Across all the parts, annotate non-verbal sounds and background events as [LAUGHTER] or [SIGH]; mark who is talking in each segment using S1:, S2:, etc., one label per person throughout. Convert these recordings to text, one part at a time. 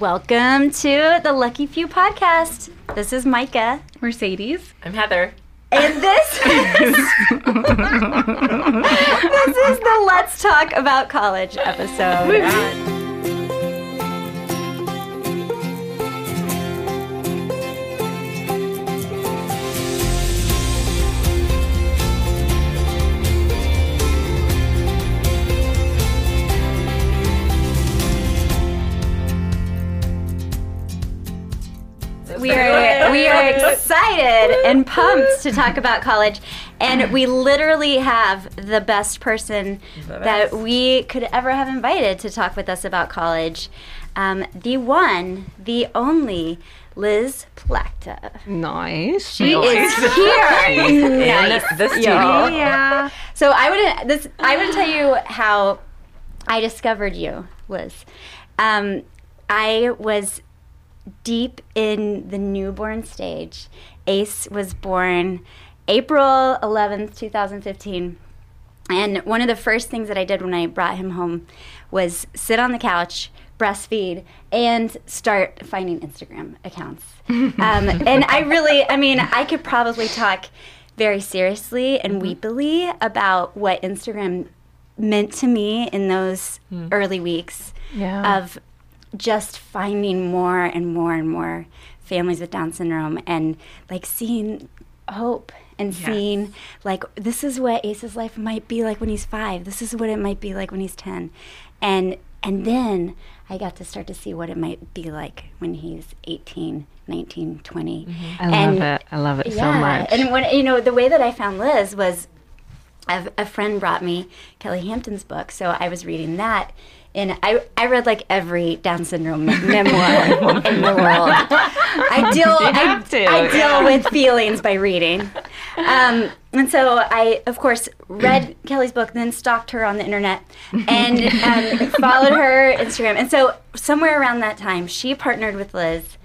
S1: Welcome to the Lucky Few podcast. This is Micah.
S2: Mercedes.
S3: I'm Heather.
S1: And this [LAUGHS] is, [LAUGHS] this is the Let's Talk About College episode. Excited and pumped to talk about college and we literally have the best person
S3: The
S1: that we could ever have invited to talk with us about college um, the one the only liz Plachta
S2: Nice.
S1: she is here
S3: In the studio.
S2: Yeah.
S1: so i would this i would tell you how i discovered you liz um, i was deep in the newborn stage. Ace was born April 11th, 2015. And one of the first things that I did when I brought him home was sit on the couch, breastfeed, and start finding Instagram accounts. [LAUGHS] um, and I really, I mean, I could probably talk very seriously and weepily about what Instagram meant to me in those early weeks
S2: Yeah.
S1: of just finding more and more and more families with Down syndrome and like seeing hope and seeing like this is what Ace's life might be like when he's five. This is what it might be like when he's ten, and and then I got to start to see what it might be like when he's 18, 19, 20. Mm-hmm.
S2: I love it. I love it so much.
S1: and when you know the way that I found Liz was, a, a friend brought me Kelle Hampton's book, so I was reading that, and I I read like every Down syndrome [LAUGHS] memoir in the world. I [LAUGHS] deal I,
S2: to,
S1: I deal
S2: yeah.
S1: with feelings by reading, um, and so I of course read [CLEARS THROAT] Kelle's book, then stalked her on the internet, and um, followed her Instagram, and so somewhere around that time she partnered with Liz.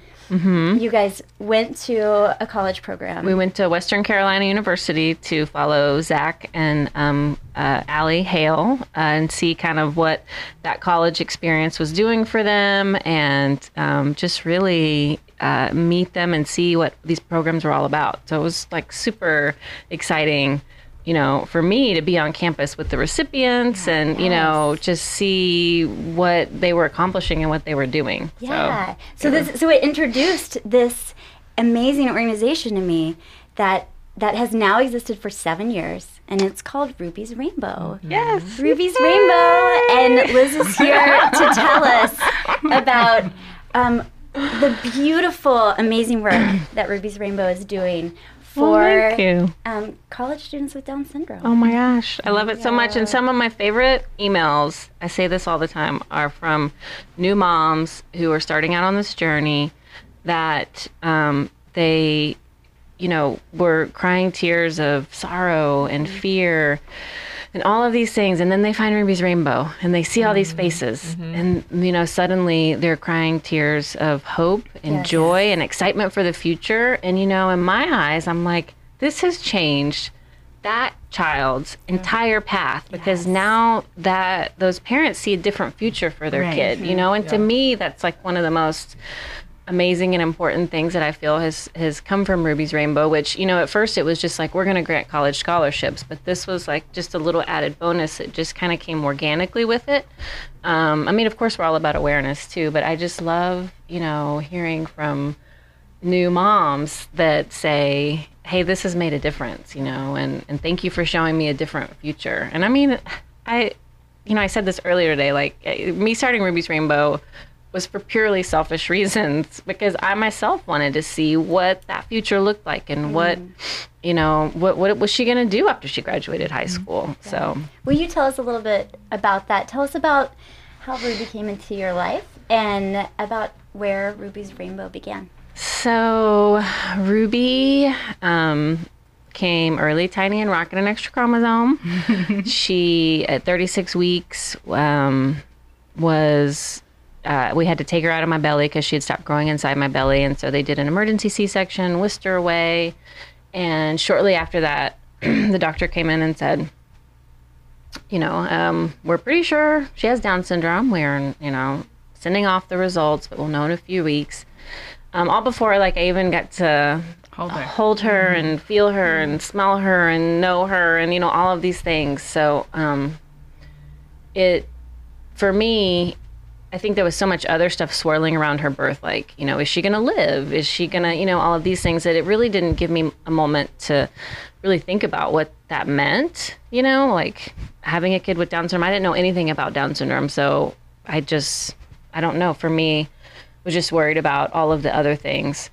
S1: You guys went to a college program.
S2: Mm-hmm. we went to Western Carolina University to follow Zach and um, uh, Allie Hale uh, and see kind of what that college experience was doing for them and um, just really uh, meet them and see what these programs were all about. So it was like super exciting. You know, for me to be on campus with the recipients and, you know, just see what they were accomplishing and what they were doing. So-
S1: Yeah. So, this so it introduced this amazing organization to me that that has now existed for seven years, and it's called Ruby's Rainbow.
S2: Yes.
S1: Ruby's Rainbow, and Liz is [LAUGHS] here to tell us about um, the beautiful, amazing work that Ruby's Rainbow is doing for
S2: Well, thank you.
S1: Um, college students with Down syndrome.
S2: Oh my gosh, I love it so much. And some of my favorite emails, I say this all the time, are from new moms who are starting out on this journey that um, they, you know, were crying tears of sorrow and fear and all of these things. And then they find Ruby's Rainbow and they see all these mm-hmm. faces. Mm-hmm. And, you know, suddenly they're crying tears of hope and
S1: Yes.
S2: joy and excitement for the future. And, you know, in my eyes, I'm like, this has changed that child's entire path because now that those parents see a different future for their
S3: Right.
S2: kid, you mm-hmm. know, and to me, that's like one of the most amazing and important things that I feel has has come from Ruby's Rainbow. Which you know, at first it was just like we're going to grant college scholarships, but this was like just a little added bonus. It just kind of came organically with it. Um, I mean, of course, we're all about awareness too, but I just love you know hearing from new moms that say, "Hey, this has made a difference," you know, and and thank you for showing me a different future. And I mean, I, you know, I said this earlier today. Like eh, me starting Ruby's Rainbow was for purely selfish reasons because I myself wanted to see what that future looked like and what, you know, what what was she going to do after she graduated high school. So
S1: Will you tell us a little bit about that? Tell us about how Ruby came into your life and about where Ruby's Rainbow began.
S2: So Ruby um, came early, tiny, and rocking an extra chromosome. [LAUGHS] she, at 36 weeks, um, was. Uh, we had to take her out of my belly because she had stopped growing inside my belly, and so they did an emergency C-section, whisked her away, and shortly after that, [CLEARS THROAT] the doctor came in and said, "You know, um, we're pretty sure she has Down syndrome. We're, you know, sending off the results, but we'll know in a few weeks. Um, all before like I even got to
S3: Hold her.
S2: hold her and feel her and smell her and know her and you know all of these things. So um, it for me, I think there was so much other stuff swirling around her birth. Like you know, is she gonna live? Is she gonna you know all of these things that it really didn't give me a moment to really think about what that meant. You know, like having a kid with Down syndrome. I didn't know anything about Down syndrome, so I just I don't know. For me, was just worried about all of the other things.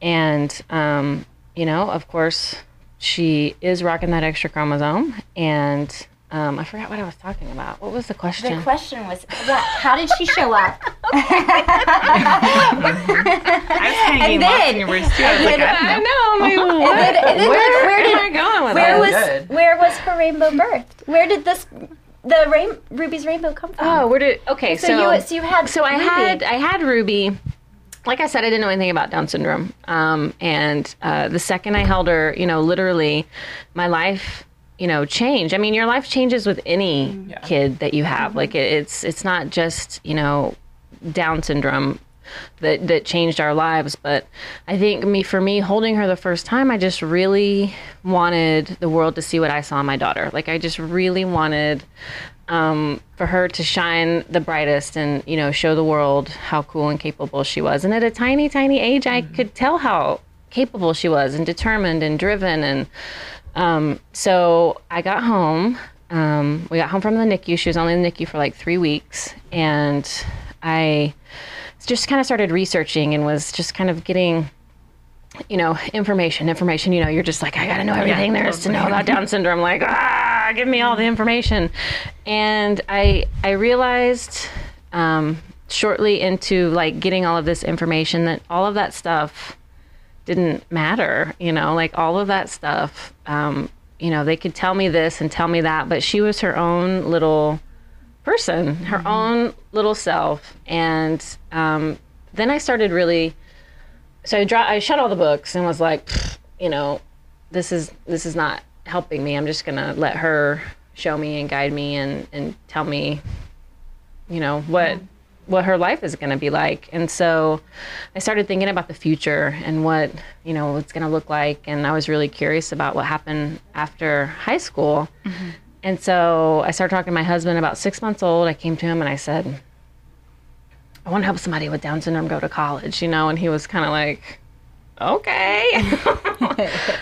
S2: And, um, you know, of course, she is rocking that extra chromosome. And um, I forgot what I was talking about. What was the question?
S1: The question was, yeah, how did she show up? [LAUGHS]
S3: I was hanging
S1: And then-
S3: in your words too. I was
S1: and
S3: like,
S1: then-
S3: I
S2: I
S3: know.
S2: know. I'm like, what?
S1: And then, and then
S2: where,
S1: where,
S2: am I
S1: did
S2: going with
S1: where
S2: that?
S1: was where was her rainbow birthed? Where did this the rain, Ruby's rainbow come from?
S2: Oh, where did? Okay,
S1: so,
S2: so
S1: you so you had
S2: so I
S1: Ruby.
S2: had I had Ruby. Like I said, I didn't know anything about Down syndrome. Um, and uh, the second I held her, you know, literally, my life, you know, change I mean, your life changes with any mm-hmm.
S4: Yeah.
S2: kid that you have. Mm-hmm. Like it, it's it's not just you know Down syndrome that that changed our lives. But I think me for me holding her the first time, I just really wanted the world to see what I saw in my daughter. Like I just really wanted um, for her to shine the brightest and you know show the world how cool and capable she was. And at a tiny, tiny age, I mm-hmm. could tell how capable she was and determined and driven. And um, so I got home. Um, we got home from the NICU. She was only in the NICU for like three weeks, and I just kind of started researching and was just kind of getting you know information information you know you're just like i gotta know everything there is to know about down syndrome like ah give me all the information and i i realized um, shortly into like getting all of this information that all of that stuff didn't matter you know like all of that stuff. Um, you know they could tell me this and tell me that but she was her own little person her own little self. And um, then i started really so I, I shut all the books and was like, you know, this is this is not helping me. I'm just gonna let her show me and guide me and and tell me, you know, what what her life is gonna be like. And so I started thinking about the future and what you know it's gonna look like. And I was really curious about what happened after high school. Mm-hmm. And so I started talking to my husband about six months old. I came to him and I said, I want to help somebody with Down syndrome go to college, you know? And he was kind of like, okay. [LAUGHS]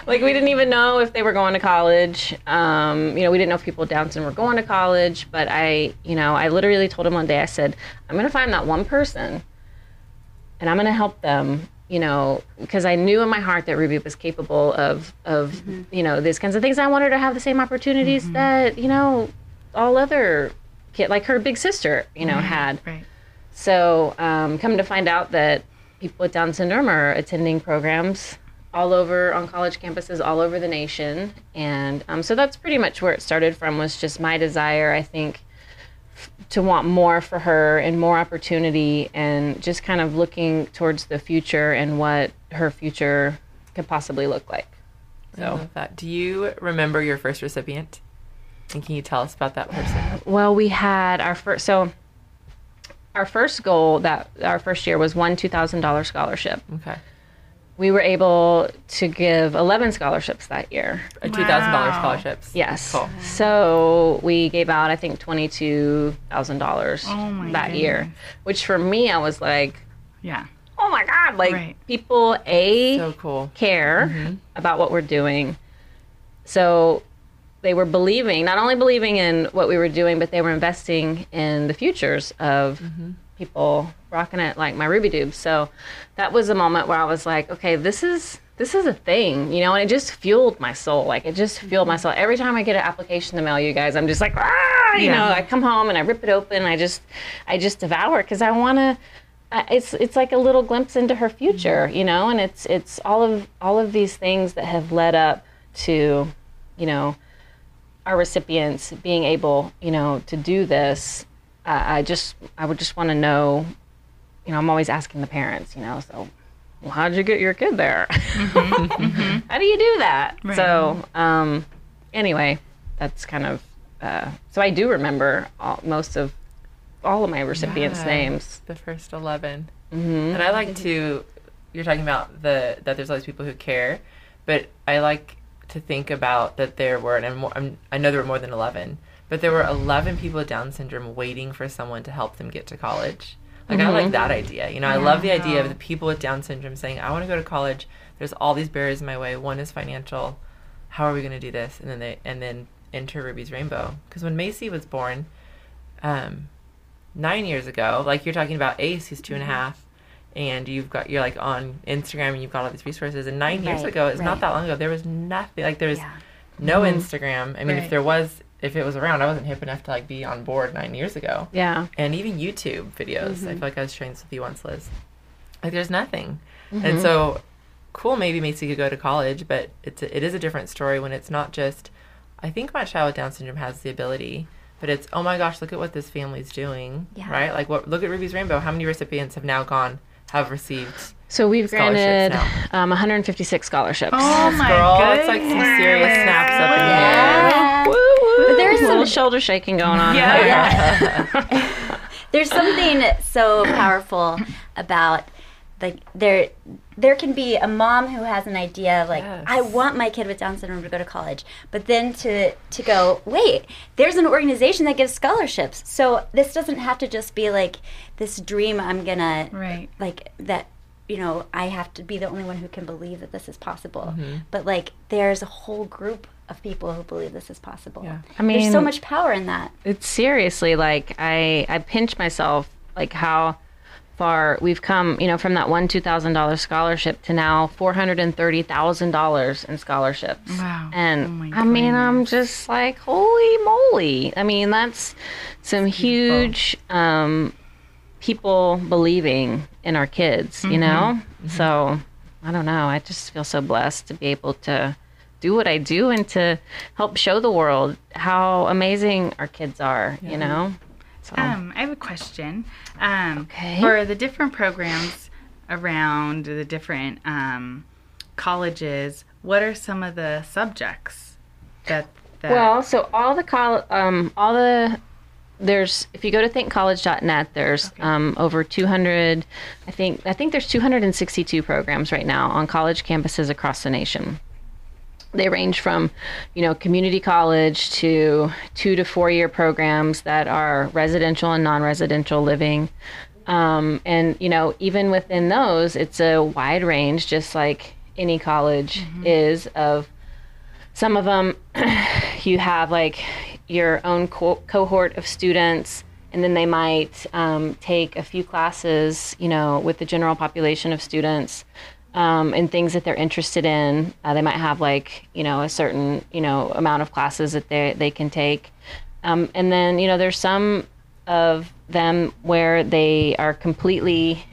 S2: like, we didn't even know if they were going to college. Um, you know, we didn't know if people with Down syndrome were going to college. But I, you know, I literally told him one day, I said, I'm going to find that one person and I'm going to help them. You know, because I knew in my heart that Ruby was capable of, of you know, these kinds of things. I wanted to have the same opportunities that, you know, all other kid, like her big sister, you know, had.
S3: Right.
S2: So, um, come to find out that people with Down syndrome are attending programs all over on college campuses all over the nation, and um, so that's pretty much where it started from. Was just my desire, I think, f- to want more for her and more opportunity, and just kind of looking towards the future and what her future could possibly look like. So,
S4: that. Do you remember your first recipient? And can you tell us about that person?
S2: well, we had our first so. Our first goal that our first year was one two thousand dollar scholarship.
S4: Okay.
S2: we were able to give 11 scholarships that year.
S4: A two thousand dollars scholarships.
S2: Yes.
S4: Cool.
S2: So we gave out, I think, $22,000
S3: Oh my
S2: that year, which for me, I was like,
S3: Yeah.
S2: oh my God, like
S3: Right.
S2: people, A,
S4: So cool.
S2: care mm-hmm. about what we're doing. So they were believing, not only believing in what we were doing, but they were investing in the futures of mm-hmm. people rocking it like my Ruby Dubes. So that was a moment where I was like, okay, this is this is a thing, you know, and it just fueled my soul. Like it just fueled my mm-hmm. soul. Every time I get an application to mail you guys, I'm just like, ah, you
S3: Yeah.
S2: know, I come home and I rip it open. And I just, I just devour it because I want to. It's it's like a little glimpse into her future, mm-hmm. you know, and it's it's all of all of these things that have led up to, you know, our recipients being able, you know, to do this. I I just I would just want to know, you know, I'm always asking the parents, you know, so well, how did you get your kid there? [LAUGHS] How do you do that?
S3: Right.
S2: So, um, anyway, that's kind of. Uh, so I do remember all, most of all of my recipients'
S4: Yeah.
S2: names.
S4: The first 11.
S2: hmm
S4: And I like to, you're talking about the that there's all these people who care, but I like to think about that there were, and I'm, more- I'm, I know there were more than 11, but there were 11 people with Down syndrome waiting for someone to help them get to college. Like, I like that idea. You know, I love the idea of the people with Down syndrome saying, I want to go to college. There's all these barriers in my way. One is financial. How are we going to do this? And then they, and then enter Ruby's Rainbow. Because when Macy was born, um, nine years ago, like you're talking about Ace, who's two and a half, and you've got you're like on Instagram and you've got all these resources. And nine years ago, it's
S1: right.
S4: not that long ago. There was nothing like there was
S1: Yeah.
S4: no Instagram. I mean,
S3: Right.
S4: if there was, if it was around, I wasn't hip enough to like be on board nine years ago.
S2: Yeah.
S4: And even YouTube videos. I feel like I was sharing this with you once, Liz. Like there's nothing.
S2: Mm-hmm.
S4: And so cool maybe Macy could go to college, but it's a, it is a different story when it's not just I think my child with Down syndrome has the ability, but it's oh my gosh, look at what this family's doing.
S1: Yeah.
S4: Right? Like what look at Ruby's Rainbow. How many recipients have now gone have received
S2: So we've granted um, 156 scholarships.
S3: Oh my
S4: girl,
S3: goodness.
S4: it's like some serious snaps up in
S1: Yeah.
S2: Woo, woo.
S1: But there's some-
S2: shoulder shaking going on.
S3: Yeah. [LAUGHS] [LAUGHS]
S1: There's something so powerful about like there there can be a mom who has an idea like
S4: Yes.
S1: I want my kid with Down syndrome to go to college, but then to to go wait, there's an organization that gives scholarships. So this doesn't have to just be like this dream I'm gonna
S3: Right.
S1: like that you know I have to be the only one who can believe that this is possible.
S4: Mm-hmm.
S1: But like there's a whole group of people who believe this is possible.
S4: Yeah.
S2: I mean,
S1: there's so much power in that.
S2: it's seriously like I I pinch myself like how far we've come, you know, from that one two thousand dollar scholarship to now four hundred and thirty thousand dollars in scholarships.
S3: Wow.
S2: And
S3: Oh
S2: I mean, I'm just like, holy moly! I mean, that's some huge um, people believing in our kids, you know. So I don't know. I just feel so blessed to be able to do what I do and to help show the world how amazing our kids are, you know? So,
S3: Um, I have a question. Um,
S2: Okay.
S3: For the different programs around the different um, colleges, what are some of the subjects that that?
S2: well, so all the col- um, all the there's if you go to thinkcollege.net there's um, over 200 i think i think there's 262 programs right now on college campuses across the nation they range from you know community college to two to four year programs that are residential and non-residential living. Um, and you know even within those it's a wide range just like any college is of some of them [CLEARS THROAT] you have like your own co- cohort of students and then they might um, take a few classes you know with the general population of students um, and things that they're interested in. Uh, they might have like you know a certain you know amount of classes that they, they can take. Um, and then you know there's some of them where they are completely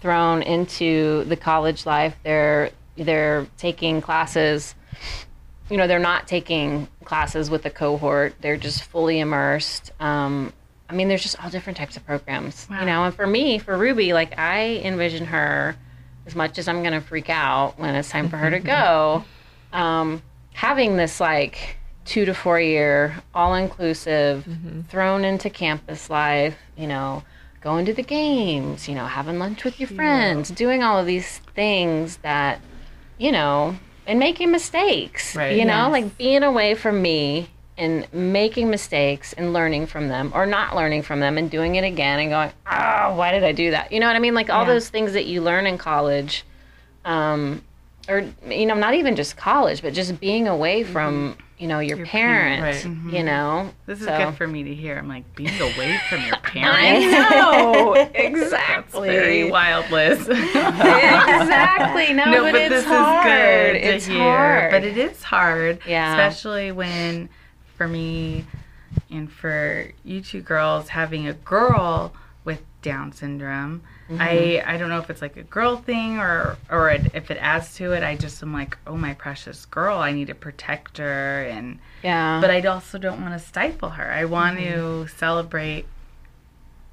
S2: thrown into the college life. They're they're taking classes you know they're not taking classes with a cohort. They're just fully immersed. Um, i mean there's just all different types of programs you know and for me for ruby like i envision her as much as i'm going to freak out when it's time for her to go [LAUGHS] um, having this like two to four year all inclusive thrown into campus life you know going to the games you know having lunch with your friends doing all of these things that you know, and making mistakes.
S4: Right.
S2: You know, like being away from me and making mistakes and learning from them or not learning from them and doing it again and going, oh, why did I do that? You know what I mean? Like all
S3: Yeah.
S2: those things that you learn in college, um, or, you know, not even just college, but just being away mm-hmm. from, you know, your,
S3: Your
S2: parents.
S4: Right.
S2: you mm-hmm. know?
S3: this is
S2: So-
S3: good for me to hear. I'm like being away from your [LAUGHS] parents.
S2: I know. [LAUGHS]
S3: That's
S2: exactly.
S3: very wild, Liz. [LAUGHS]
S2: exactly. No,
S3: no,
S2: but,
S3: but,
S2: it's
S3: this
S2: hard.
S3: is good to
S2: it's
S3: hear.
S2: hard.
S3: But it is hard,
S2: Yeah.
S3: especially when, for me, and for you two girls, having a girl with Down syndrome.
S2: Mm-hmm.
S3: I I don't know if it's like a girl thing or or it, if it adds to it. I just am like, oh my precious girl, I need to protect her, and
S2: yeah.
S3: but I also don't want to stifle her. I want
S2: Mm-hmm.
S3: to celebrate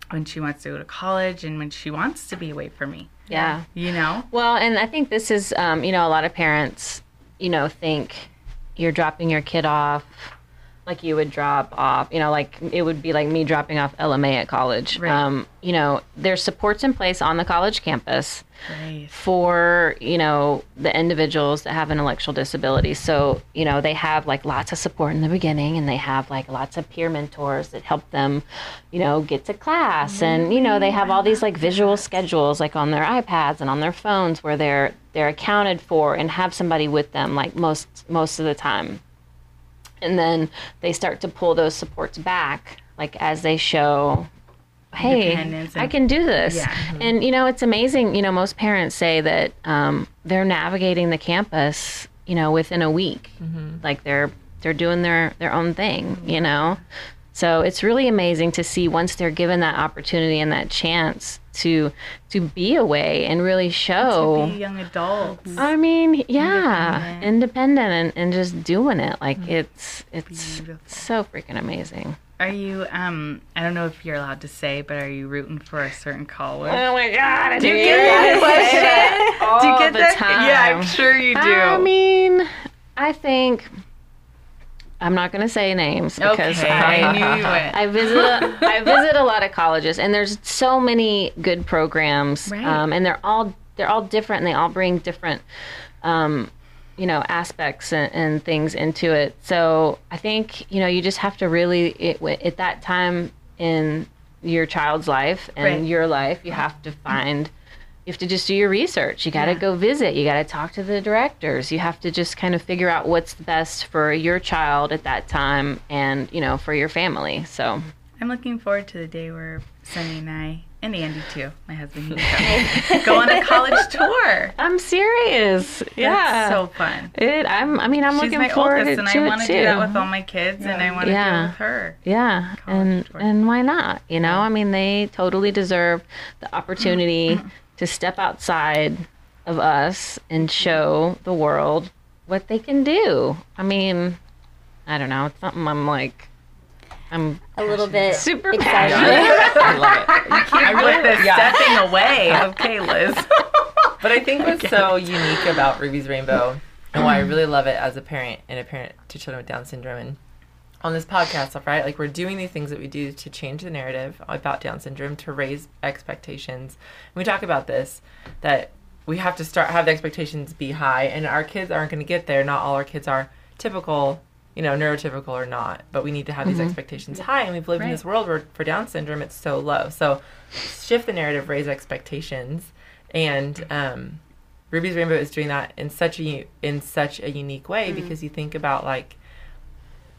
S3: when she wants to go to college and when she wants to be away from me.
S2: yeah.
S3: You know.
S2: Well, and I think this is, um, you know, a lot of parents, you know, think you're dropping your kid off like you would drop off, you know, like it would be like me dropping off LMA at college.
S3: Right.
S2: Um, you know, there's supports in place on the college campus
S3: Right.
S2: for you know the individuals that have intellectual disabilities so you know they have like lots of support in the beginning and they have like lots of peer mentors that help them you know get to class and you know they have all these like visual schedules like on their ipads and on their phones where they're they're accounted for and have somebody with them like most most of the time and then they start to pull those supports back like as they show hey
S3: Independence
S2: i can do this.
S3: Yeah. Mm-hmm.
S2: and you know it's amazing you know most parents say that um, they're navigating the campus you know within a week. Mm-hmm. Like they're they're doing their their own thing mm-hmm. you know? So it's really amazing to see once they're given that opportunity and that chance to to be away and really show
S3: Be young adults.
S2: I mean, yeah,
S3: Independent.
S2: independent and, and just doing it. Like it's it's
S3: Beautiful.
S2: so freaking amazing.
S3: Are you? Um, I don't know if you're allowed to say, but are you rooting for a certain college?
S2: Oh my god!
S3: do you get that question? Do you get
S2: the
S3: that?
S2: time.
S3: Yeah, I'm sure you do.
S2: I mean, I think I'm not going to say names because
S3: okay,
S2: I
S3: I knew you [LAUGHS] would.
S2: I visit a, I visit a lot of colleges, and there's so many good programs,
S3: Right.
S2: um, and they're all they're all different, and they all bring different, um, you know, aspects and, and things into it. So I think you know you just have to really it, at that time in your child's life and
S3: Right.
S2: your life, you have to find. You have to just do your research. You got to
S3: Yeah.
S2: go visit. You got to talk to the directors. You have to just kind of figure out what's the best for your child at that time and, you know, for your family. So, mm-hmm.
S3: I'm looking forward to the day where Sunny and I, and Andy too, my husband, [LAUGHS] go, on a college tour.
S2: I'm serious. Yeah.
S3: That's so fun.
S2: it, I'm, I mean, I'm
S3: She's
S2: looking
S3: my
S2: forward
S3: oldest,
S2: to
S3: and
S2: it And
S3: I want to do that with all my kids, and I want to do it with her.
S2: Yeah,
S3: college
S2: and
S3: tour.
S2: and why not? You know, I mean, they totally deserve the opportunity mm-hmm. To step outside of us and show the world what they can do. I mean, I don't know. It's something I'm like, I'm
S1: A little bit
S2: super
S1: excited.
S2: passionate. [LAUGHS]
S4: I love it.
S3: I
S4: really-
S3: put the
S4: yeah.
S3: stepping away. [LAUGHS] Okay, Liz.
S4: But I think what's so unique about Ruby's Rainbow and why I really love it as a parent and a parent to children with Down syndrome and on this podcast right? Like we're doing these things that we do to change the narrative about Down syndrome, to raise expectations. And we talk about this that we have to start have the expectations be high and our kids aren't going to get there. Not all our kids are typical, you know, neurotypical or not, but we need to have these expectations high and we've lived in this world where for Down syndrome it's so low. So shift the narrative, raise expectations and um Ruby's Rainbow is doing that in such a in such a unique way because you think about like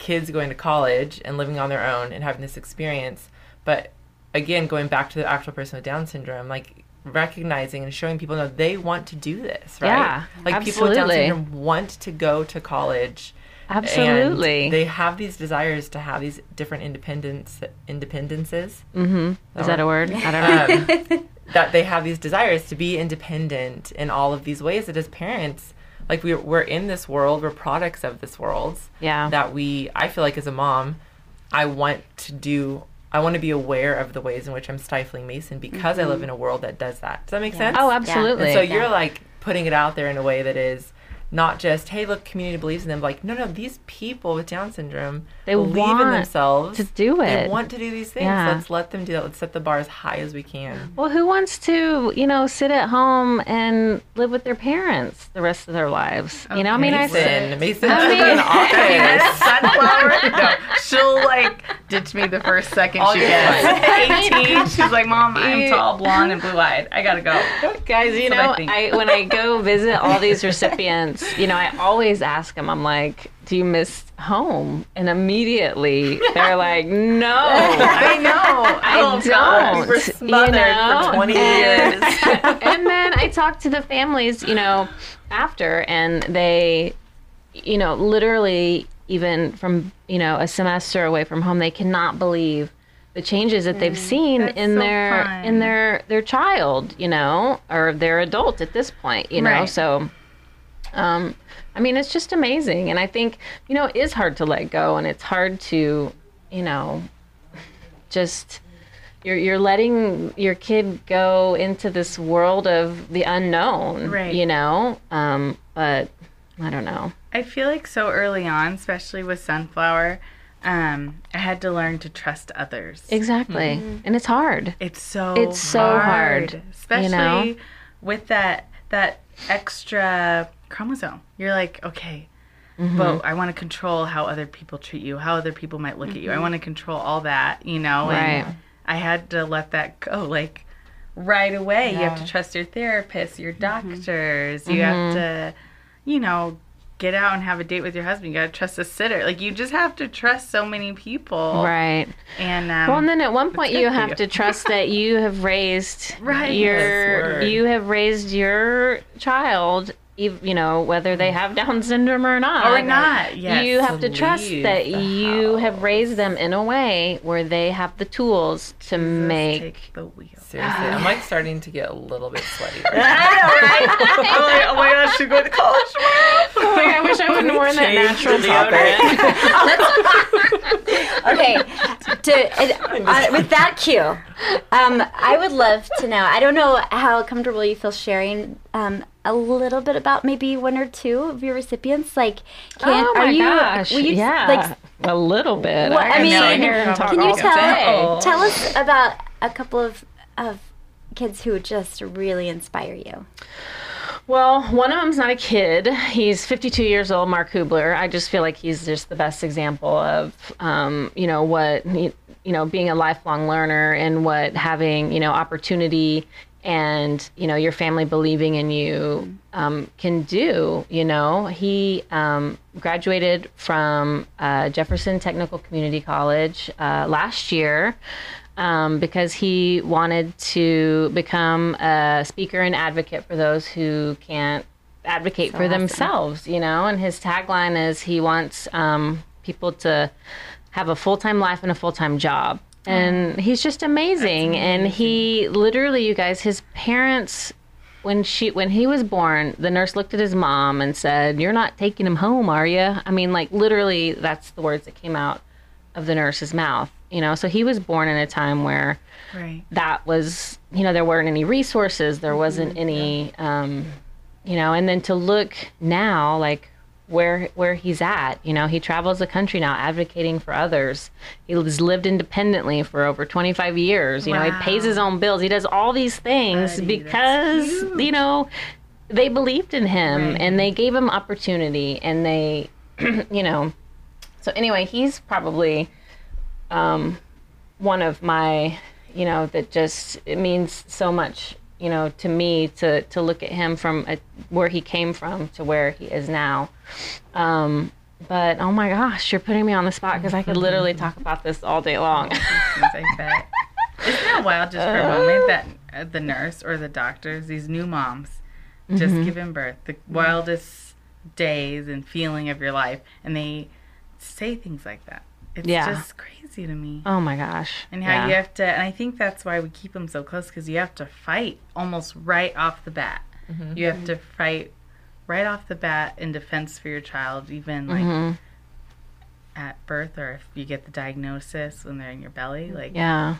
S4: kids going to college and living on their own and having this experience, but again going back to the actual person with Down syndrome, like recognizing and showing people no they want to do this, right?
S2: Yeah,
S4: like people with Down syndrome want to go to college.
S2: Absolutely.
S4: They have these desires to have these different independence independences
S2: mm-hmm. Is that a word? I don't know.
S4: um, that they have these desires to be independent in all of these ways that as parents like we're, we're in this world we're products of this world
S2: yeah.
S4: that we i feel like as a mom i want to do i want to be aware of the ways in which i'm stifling mason because i live mm-hmm. in a world that does that does that make sense
S2: oh,
S1: Yeah.
S2: absolutely.
S4: and so
S1: Yeah.
S4: you're like putting it out there in a way that is not just hey look community believes in them like no no these people with down syndrome
S2: They
S4: believe in themselves
S2: to do it they
S4: want to do these things
S2: Yeah.
S4: let's let them do that let's set the bar as high as we can
S2: Well, who wants to, you know, sit at home and live with their parents the rest of their lives? You know, I mean, I
S4: Mason, Mason,
S2: I mean-
S4: in [LAUGHS] office.
S3: Sunflower? [LAUGHS] No, she'll like ditch me the first second
S4: I'll
S3: she
S4: get
S3: gets [LAUGHS] 18. She's like, Mom, I'm tall, blonde, and blue eyed. I gotta go.
S2: guys, you
S3: That's I
S2: know,
S3: think.
S2: I, when I go visit all these recipients, you know, I always ask them, I'm like, do you miss home? And immediately they're like, no.
S3: I know.
S2: I
S3: Oh,
S2: don't.
S3: God.
S4: We were smothered
S2: you
S4: for 20
S2: And-
S4: years. [LAUGHS]
S2: and then I talk to the families, you know, after, and they, you know, literally, even from, you know, a semester away from home, they cannot believe the changes that they've mm, seen
S3: That's
S2: in
S3: so
S2: their
S3: fun.
S2: in their their child, you know, or their adult at this point, you know.
S3: Right.
S2: So um I mean, it's just amazing and I think, you know, it is hard to let go and it's hard to, you know, just you're you're letting your kid go into this world of the unknown,
S3: Right.
S2: you know? Um, but I don't know.
S3: I feel like so early on, especially with Sunflower, um, I had to learn to trust others.
S2: Exactly. And it's hard.
S3: It's so
S2: It's so hard,
S3: especially
S2: know?
S3: with that that extra chromosome. You're like, okay,
S2: Mm-hmm.
S3: but I want to control how other people treat you, how other people might look at you. I want to control all that, you know.
S2: Right.
S3: And I had to let that go, like right away. You have to trust your therapist, your doctors. You
S2: Mm-hmm.
S3: have to, you know. Get out and have a date with your husband. You gotta trust a sitter. Like you just have to trust so many people.
S2: Right.
S3: And um,
S2: Well, and then at one point you have
S3: you.
S2: to trust [LAUGHS] that you have raised
S3: Right.
S4: Yes,
S2: your
S4: word.
S2: you have raised your child, you know, whether they have Down syndrome or not.
S3: or not. Yes.
S2: You have to
S4: To
S2: trust
S4: leave
S2: that
S4: the
S2: you have raised them in a way where they have the tools to
S3: Jesus,
S2: make
S3: take the wheel.
S4: Seriously, I'm like starting to get a little bit sweaty. [LAUGHS] Right
S3: I know, right? [LAUGHS] I'm like, oh my gosh, she's going to college tomorrow. [LAUGHS]
S2: Like, I wish I wouldn't have worn that natural
S4: the
S2: deodorant.
S4: topic.
S1: okay. To, uh, with that cue, um, I would love to know. I don't know how comfortable you feel sharing um, a little bit about maybe one or two of your recipients. Like, can
S2: oh my
S1: are you?
S2: gosh!
S1: will you,
S2: yeah,
S1: Like,
S2: a little bit.
S1: What- I
S2: can
S1: mean,
S2: sit here and talk
S1: can you tell
S2: day.
S1: tell us about a couple of of kids who just really inspire you?
S2: Well, one of them's not a kid. He's 52 years old, Mark Hublar. I just feel like he's just the best example of, um, you know, what, you know, being a lifelong learner and what having, you know, opportunity and, you know, your family believing in you um, can do. You know, he um, graduated from uh, Jefferson Technical Community College uh, last year um, because he wanted to become a speaker and advocate for those who can't advocate for
S1: awesome.
S2: themselves, you know. And his tagline is he wants um, people to have a full time life and a full time job. And he's just amazing. And he literally, you guys, his parents. When she when he was born, the nurse looked at his mom and said, "You're not taking him home, are you?" I mean, like literally, that's the words that came out of the nurse's mouth. You know, so he was born in a time where
S3: Right.
S2: that was, you know, there weren't any resources, there wasn't any, um, you know, and then to look now, like where where he's at, you know, he travels the country now advocating for others. He has lived independently for over 25 years. You know, he pays his own bills. He does all these things
S3: Buddy,
S2: because, you know, they believed in him
S3: Right.
S2: and they gave him opportunity and they, [CLEARS THROAT] you know, so anyway, he's probably um, one of my, you know, that just it means so much, you know, to me to to look at him from a, where he came from to where he is now. Um, but oh my gosh, you're putting me on the spot because I could literally [LAUGHS] talk about this all day long.
S3: Isn't that wild just for a moment that uh, the nurse or the doctors, these new moms, just
S2: Mm-hmm.
S3: giving birth, the wildest days and feeling of your life, and they say things like that. It's
S2: Yeah.
S3: just crazy to me.
S2: oh my gosh.
S3: And how
S2: Yeah.
S3: you have to, and I think that's why we keep them so close because you have to fight almost right off the bat. You have to fight right off the bat in defense for your child, even like
S2: Mhm.
S3: at birth or if you get the diagnosis when they're in your belly, like
S2: Yeah.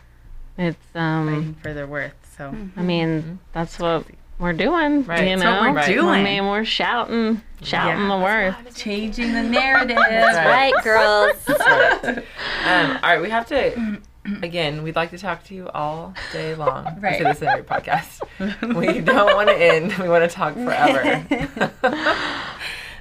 S2: It's um.
S3: fighting for their worth. So
S2: I mean, that's what we're doing.
S4: Right.
S2: You
S4: That's
S2: know,
S3: what we're doing.
S2: I mean, we're shouting, shouting
S3: Yeah.
S2: the word,
S3: changing the narrative.
S1: Right, girls.
S4: Um, all right, we have to. Again, we'd like to talk to you all day long. I
S3: Right.
S4: say this in every podcast. We don't want to end. We want to talk forever. [LAUGHS] [LAUGHS]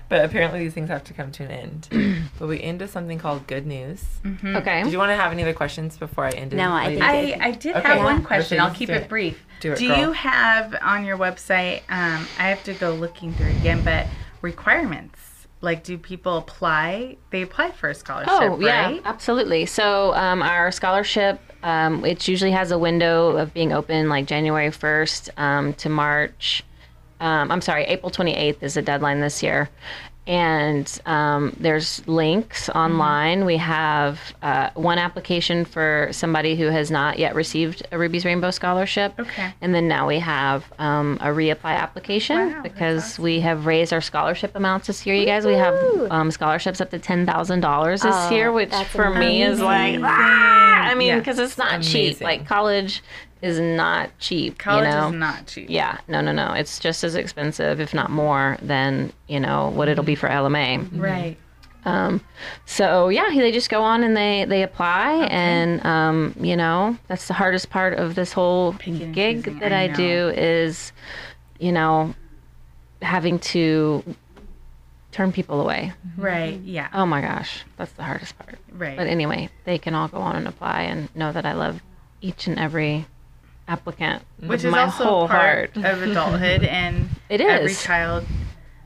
S4: but apparently, these things have to come to an end. [CLEARS THROAT] but we end with something called good news.
S2: Okay.
S4: Did you want to have any other questions before I ended?
S1: No, I
S4: Lady?
S3: I, I did
S4: Okay.
S3: have
S4: Yeah.
S3: one question. I'll keep it
S4: it.
S3: brief.
S4: Do it,
S3: Do you have on your website, um, I have to go looking through again, but requirements? Like, do people apply? They apply for a scholarship,
S2: Oh yeah,
S3: right?
S2: absolutely. So um, our scholarship, um, it usually has a window of being open like January first um, to March. Um, I'm sorry, April 28th is the deadline this year. And um, there's links
S3: Mm-hmm.
S2: online. We have uh, one application for somebody who has not yet received a Ruby's Rainbow Scholarship.
S3: Okay.
S2: And then now we have um, a reapply application
S3: Wow, that's
S2: because we have raised our scholarship amounts this year. You guys, we have um, scholarships up to ten thousand dollars this
S1: Oh,
S2: year, which
S1: that's
S2: for me is like, ah! I mean,
S3: Yeah.
S2: because it's not cheap. Like college is not cheap.
S3: College
S2: you know?
S3: is not cheap.
S2: Yeah, no, no, no. It's just as expensive, if not more, than you know what it'll be for LMA.
S3: Right.
S2: Um, so yeah, they just go on and they they apply, and um, you know that's the hardest part of this whole
S3: and
S2: gig
S3: choosing,
S2: that
S3: I
S2: I, do is, you know, having to turn people away.
S3: Right. Yeah.
S2: Oh my gosh, that's the hardest part.
S3: Right.
S2: But anyway, they can all go on and apply and know that I love each and every applicant
S3: Which
S2: with
S3: is
S2: my
S3: also
S2: whole
S3: part
S2: heart.
S3: of adulthood, [LAUGHS] and
S2: It
S3: every child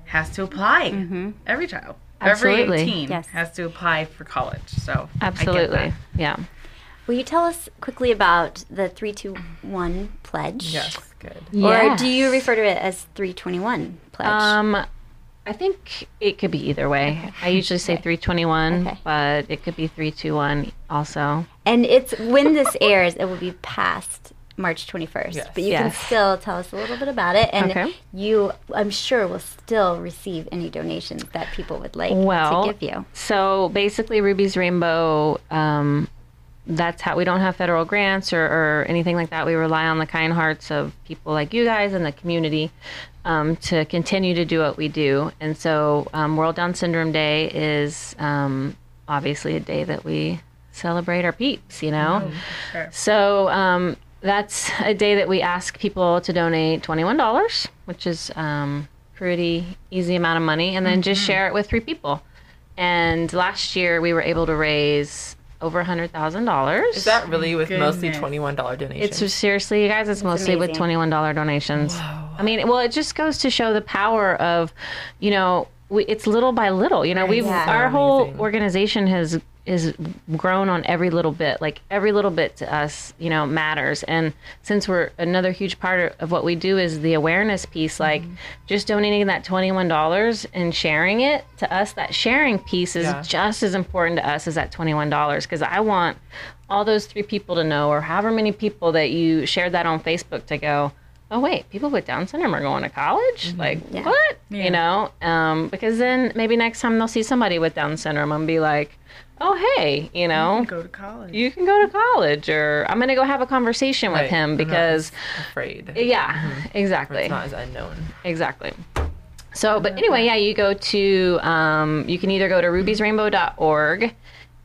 S3: has to apply.
S1: Mm-hmm.
S3: Every child,
S2: Absolutely.
S3: every teen
S1: Yes.
S3: has to apply for college. So I get
S2: Absolutely,
S3: that.
S2: yeah.
S1: Will you tell us quickly about the 321 pledge?
S4: Yes, good.
S1: Or do you refer to it as 321 pledge?
S2: Um, I think it could be either way. I usually say 321,
S1: Okay.
S2: but it could be 321 also.
S1: and it's when this airs, it will be past March 21st.
S4: Yes.
S1: But you can still tell us a little bit about it. And
S2: Okay.
S1: you, I'm sure, will still receive any donations that people would like
S2: Well,
S1: to give you.
S2: So basically, Ruby's Rainbow. Um, that's how we don't have federal grants or, or anything like that. We rely on the kind hearts of people like you guys and the community um, to continue to do what we do. And so, um, World Down Syndrome Day is um, obviously a day that we celebrate our peeps. You know,
S3: sure.
S2: so um, that's a day that we ask people to donate twenty-one dollars, which is um, pretty easy amount of money, and then just share it with three people. And last year we were able to raise over a hundred thousand dollars.
S4: Is that really with mostly twenty-one dollar donations?
S2: It's seriously, you guys. It's mostly with twenty-one dollar donations. I mean, well, it just goes to show the power of, you know, we, it's little by little. You know, we've
S1: Yeah.
S2: our
S4: So
S2: whole organization has is grown on every little bit. Like every little bit to us, you know, matters. And since we're another huge part of what we do is the awareness piece. Like just donating that twenty-one dollars and sharing it to us, that sharing piece is
S4: Yeah.
S2: just as important to us as that twenty-one dollars. Because I want all those three people to know, or however many people that you shared that on Facebook to go, oh wait, people with Down syndrome are going to college? Like what?
S3: Yeah.
S2: You know? Um, because then maybe next time they'll see somebody with Down syndrome and be like, oh hey, you know, you
S3: Go to college.
S2: you can go to college, or I'm gonna go have a conversation with
S4: Right.
S2: him
S4: They're not
S2: because
S4: afraid.
S2: yeah, exactly.
S4: It's not as unknown.
S2: Exactly. So, but anyway, yeah, you go to, um, you can either go to rubysrainbow.org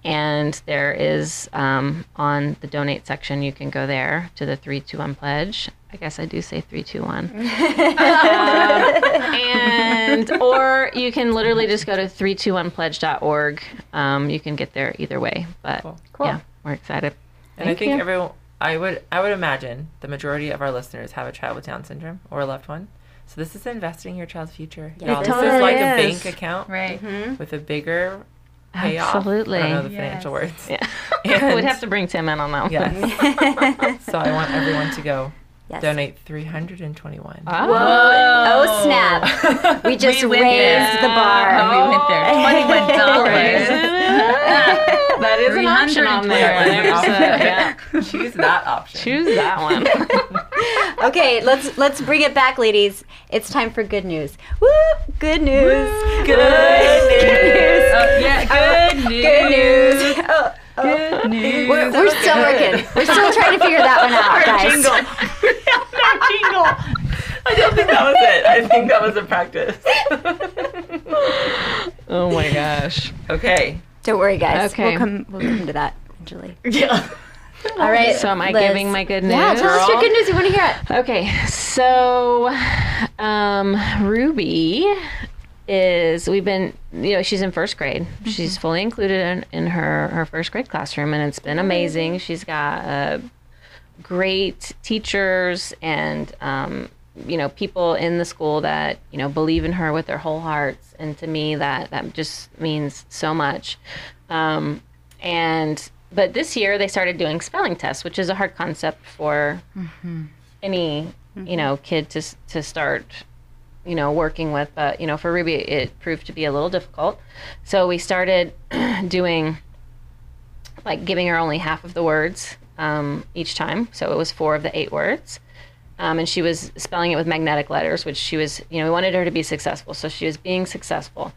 S2: and there is um, on the donate section, you can go there to the 321 pledge. I guess I do say 321. um, [LAUGHS] and, or you can literally just go to 321pledge.org. Um, you can get there either way. But
S4: Cool.
S1: Cool.
S2: yeah, we're excited.
S4: And I think
S2: you.
S4: everyone, I would, I would imagine the majority of our listeners have a child with Down syndrome or a loved one. So this is investing in your child's future.
S1: Yes,
S4: Y'all.
S1: it
S4: this is like a bank account
S3: right.
S4: with a bigger payoff.
S2: Absolutely.
S4: I don't know the
S3: Yes.
S4: financial words.
S2: Yeah. [LAUGHS] [LAUGHS]
S4: And-
S2: We'd have to bring Tim in on that one.
S4: Yes. [LAUGHS] so I want everyone to go
S1: Yes.
S4: donate 321.
S2: Oh.
S1: Oh, snap. We just
S3: We
S1: raised
S3: there.
S1: the bar. Oh.
S3: we went there. Twenty-one dollars.
S2: that is an option on there. There's a- yeah.
S4: Choose that option.
S2: Choose that one.
S1: Okay, let's let's bring it back, ladies. It's time for good news. Woo! Good news.
S4: Good
S1: news.
S3: Oh, yeah, [LAUGHS] good news.
S1: Good news. Oh, oh.
S3: Good news.
S1: We're, we're still working. We're still trying to figure that one out, [LAUGHS] guys.
S4: I don't think that was it. I think that was a practice. [LAUGHS]
S2: oh my gosh.
S4: okay.
S1: Don't worry, guys.
S2: Okay.
S1: We'll come. We'll come to that eventually.
S4: Yeah.
S1: All right.
S2: So am I
S1: Liz.
S2: giving my good news?
S1: Yeah, tell us your good news. We want to hear it.
S2: Okay, so um, Ruby is we've been you know she's in first grade. She's fully included in, in her her first grade classroom, and it's been amazing. She's got uh, great teachers and um, you know people in the school that you know believe in her with their whole hearts, and to me that that just means so much. Um, and but this year they started doing spelling tests, which is a hard concept for any you know kid to to start you know working with but you know for ruby it proved to be a little difficult. So we started [CLEARS THROAT] doing like giving her only half of the words um, each time. So it was four of the eight words. Um, and she was spelling it with magnetic letters which she was you know we wanted her to be successful. So she was being successful.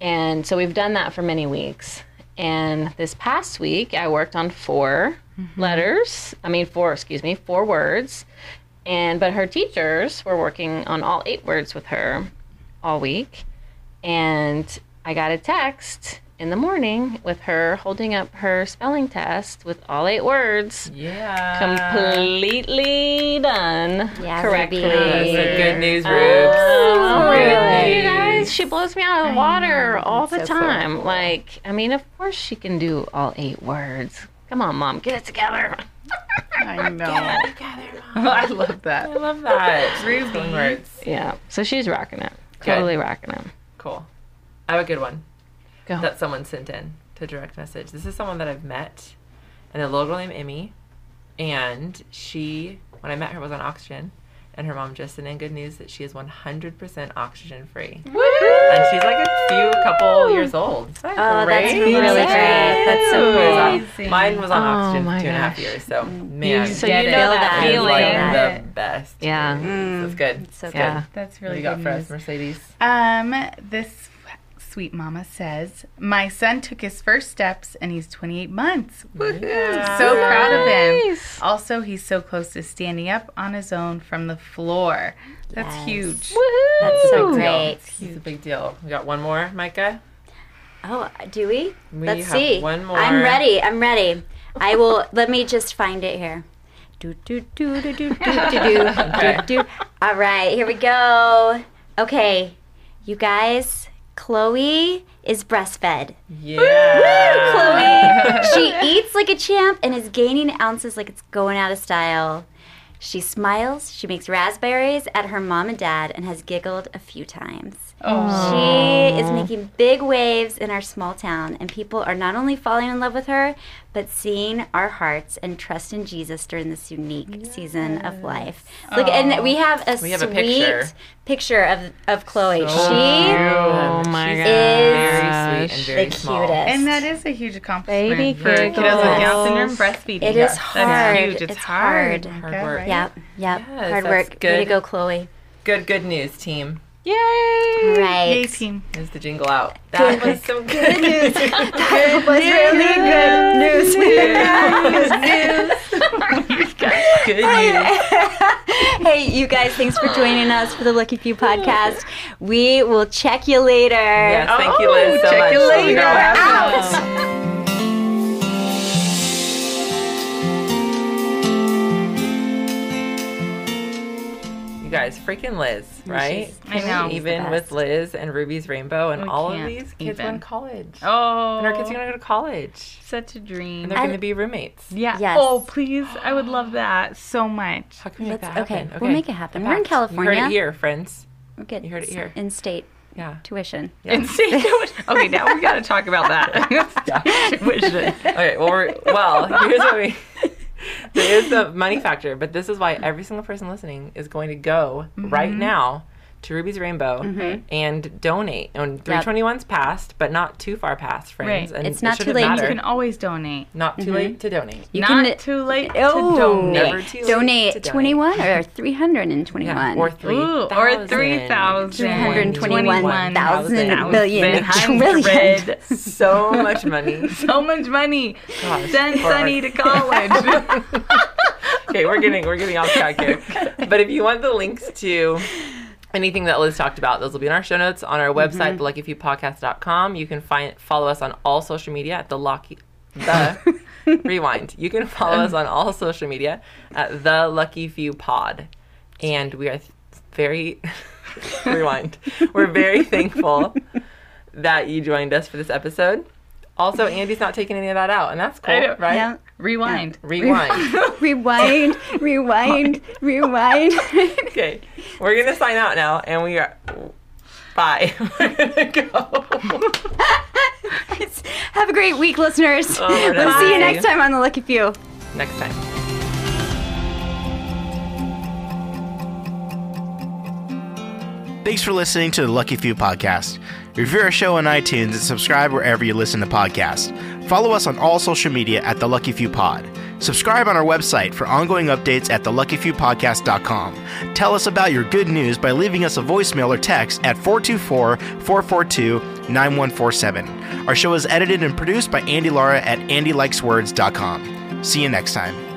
S2: And so we've done that for many weeks. And this past week i worked on 4 letters. I mean four excuse me four words and but her teachers were working on all eight words with her all week and i got a text in the morning with her holding up her spelling test with all eight words
S4: Yeah.
S2: completely done
S1: Yeah,
S2: correctly.
S1: Ruby.
S4: That's some good news, Rubes.
S2: Oh,
S4: Some good
S2: really,
S4: news.
S2: guys? She blows me out of the water all the
S1: So cool.
S2: time. Like, I mean, of course she can do all eight words. Come on, mom, get it together. [LAUGHS]
S3: I know. Get it [LAUGHS] together, mom. I love that.
S4: I love that. [LAUGHS]
S3: Ruby.
S4: Fun words.
S2: Yeah, so she's rocking it.
S4: Good.
S2: Totally rocking it.
S4: Cool. I have a good one
S2: Go.
S4: that someone sent in to direct message. This is someone that I've met, and a little girl named Emmy, and she, when I met her, was on oxygen, and her mom just sent in good news that she is 100% oxygen free, and she's like a few couple years old.
S1: Oh, that's really great. That's so
S4: It
S1: cool.
S3: Amazing.
S4: Mine was on
S2: Oh
S4: oxygen two and a half years, so man,
S2: so you know that
S1: that.
S2: feeling.
S4: like the best.
S2: Yeah.
S4: That's good.
S1: So
S2: Yeah.
S1: good.
S3: That's
S4: What do
S3: really
S4: you got
S3: good
S4: for
S3: news.
S4: us, Mercedes?
S3: Um, this sweet mama says, My son took his first steps and he's 28 months. Woohoo!
S4: Yeah.
S3: So proud of him. Also, he's so close to standing up on his own from the floor. That's
S1: Yes.
S3: huge.
S2: Woohoo!
S1: That's so
S4: Big deal.
S1: great.
S4: It's a big deal. We got one more, Micah.
S1: Oh, do we?
S4: We
S1: Let's
S4: have
S1: see.
S4: one more.
S1: I'm ready. I'm ready. I will. [LAUGHS] let me just find it here. Do do do do do do do do [LAUGHS]
S4: Okay.
S1: do. All right, here we go. Okay, you guys. Chloe is breastfed.
S4: Yeah.
S1: Chloe. she [LAUGHS] eats like a champ and is gaining ounces like it's going out of style. She smiles, she makes raspberries at her mom and dad, and has giggled a few times.
S3: Oh,
S1: She is making big waves in our small town, and people are not only falling in love with her, but seeing our hearts and trust in Jesus during this unique season of life. Look, and we have a
S4: We have a
S1: sweet
S4: picture.
S1: picture of of Chloe.
S4: So
S1: she
S2: Oh my
S4: She's
S2: gosh.
S4: very sweet and very
S1: the
S4: small.
S1: cutest.
S3: and that is a huge accomplishment
S2: Baby
S3: for kiddos with Down syndrome breastfeeding.
S1: It is
S3: That's
S1: hard.
S3: huge. It's,
S1: It's
S3: hard.
S1: hard.
S4: Hard work.
S3: Right?
S1: Yep, yep.
S4: Yes,
S1: Hard
S4: that's
S1: work. Way to
S4: good.
S1: go, Chloe.
S4: Good, good news, team.
S2: Yay!
S1: Right.
S3: Yay, team.
S4: There's the jingle out. That was some [LAUGHS] good, news. [LAUGHS]
S1: That was really good news.
S4: good news. [LAUGHS]
S1: hey, you guys, thanks for joining us for the Lucky Few podcast. We will check you later.
S4: Yes, thank you, Liz, so
S3: Oh, check
S4: much.
S3: you
S4: Love
S3: later.
S4: girl. You guys, freaking Liz, right?
S3: I know.
S4: Even with Liz and Ruby's Rainbow and
S3: We
S4: all of these kids are in
S3: even.
S4: college.
S3: Oh,
S4: And our kids are going to go to college.
S3: such a dream.
S4: And they're going to be roommates.
S3: Yeah.
S1: Yes.
S3: Oh, please. I would love that so much.
S4: How can we make
S1: Let's-
S4: that
S1: okay,
S4: happen?
S1: we'll make it happen. We're in
S4: California. You heard
S1: California.
S4: it here, friends.
S1: We'll get
S4: You heard it here.
S1: in state
S4: Yeah.
S1: tuition.
S4: Yeah.
S3: Insane. [LAUGHS] okay, now we got to talk about that. [LAUGHS] [LAUGHS] Tuition.
S4: Okay, well, we're, well, here's what we. There is the money factor, but this is why every single person listening is going to go right mm-hmm. now to Ruby's Rainbow mm-hmm. and donate. And 321's passed, but not too far past, friends.
S3: Right.
S4: And
S1: It's
S4: it
S1: not too late to
S3: You can always donate.
S4: Not too late mm-hmm. to donate.
S1: You
S3: Not
S1: can
S3: too late
S1: Oh,
S3: to donate.
S4: Never too late
S1: donate
S4: to donate.
S1: 21 or 321.
S4: Yeah, or three.
S3: Ooh, or 3,000.
S1: 321,000 million. [LAUGHS]
S4: So much money. [LAUGHS]
S3: so much money.
S4: Gosh,
S3: Send
S4: for our-
S3: Sunny to [LAUGHS] college.
S4: okay, we're getting we're getting off track here. But if you want the links to anything that Liz talked about, those will be in our show notes on our website, mm-hmm. theluckyfewpodcast.com. You can find follow us on all social media at the Lucky the [LAUGHS] rewind. You can follow us on all social media at the Lucky Few Pod, and we are th- very [LAUGHS] rewind. We're very thankful [LAUGHS] that you joined us for this episode. Also, Andy's not taking any of that out, and that's cool,
S3: I know.
S4: right?
S1: Yeah.
S3: Rewind. [LAUGHS]
S4: Rewind.
S1: Rewind, rewind, [LAUGHS] rewind.
S4: Okay, we're gonna sign out now, and we are. Bye. [LAUGHS] we're gonna go.
S1: Have a great week, listeners.
S4: Oh, we're
S1: we'll
S4: done.
S1: see you next time on The Lucky Few.
S4: Next time.
S5: Thanks for listening to the Lucky Few podcast. Review our show on iTunes and subscribe wherever you listen to podcasts. Follow us on all social media at the Lucky Few Pod. Subscribe on our website for ongoing updates at theluckyfewpodcast.com. Tell us about your good news by leaving us a voicemail or text at 424 442 9147. Our show is edited and produced by Andy Lara at andylikeswords.com. See you next time.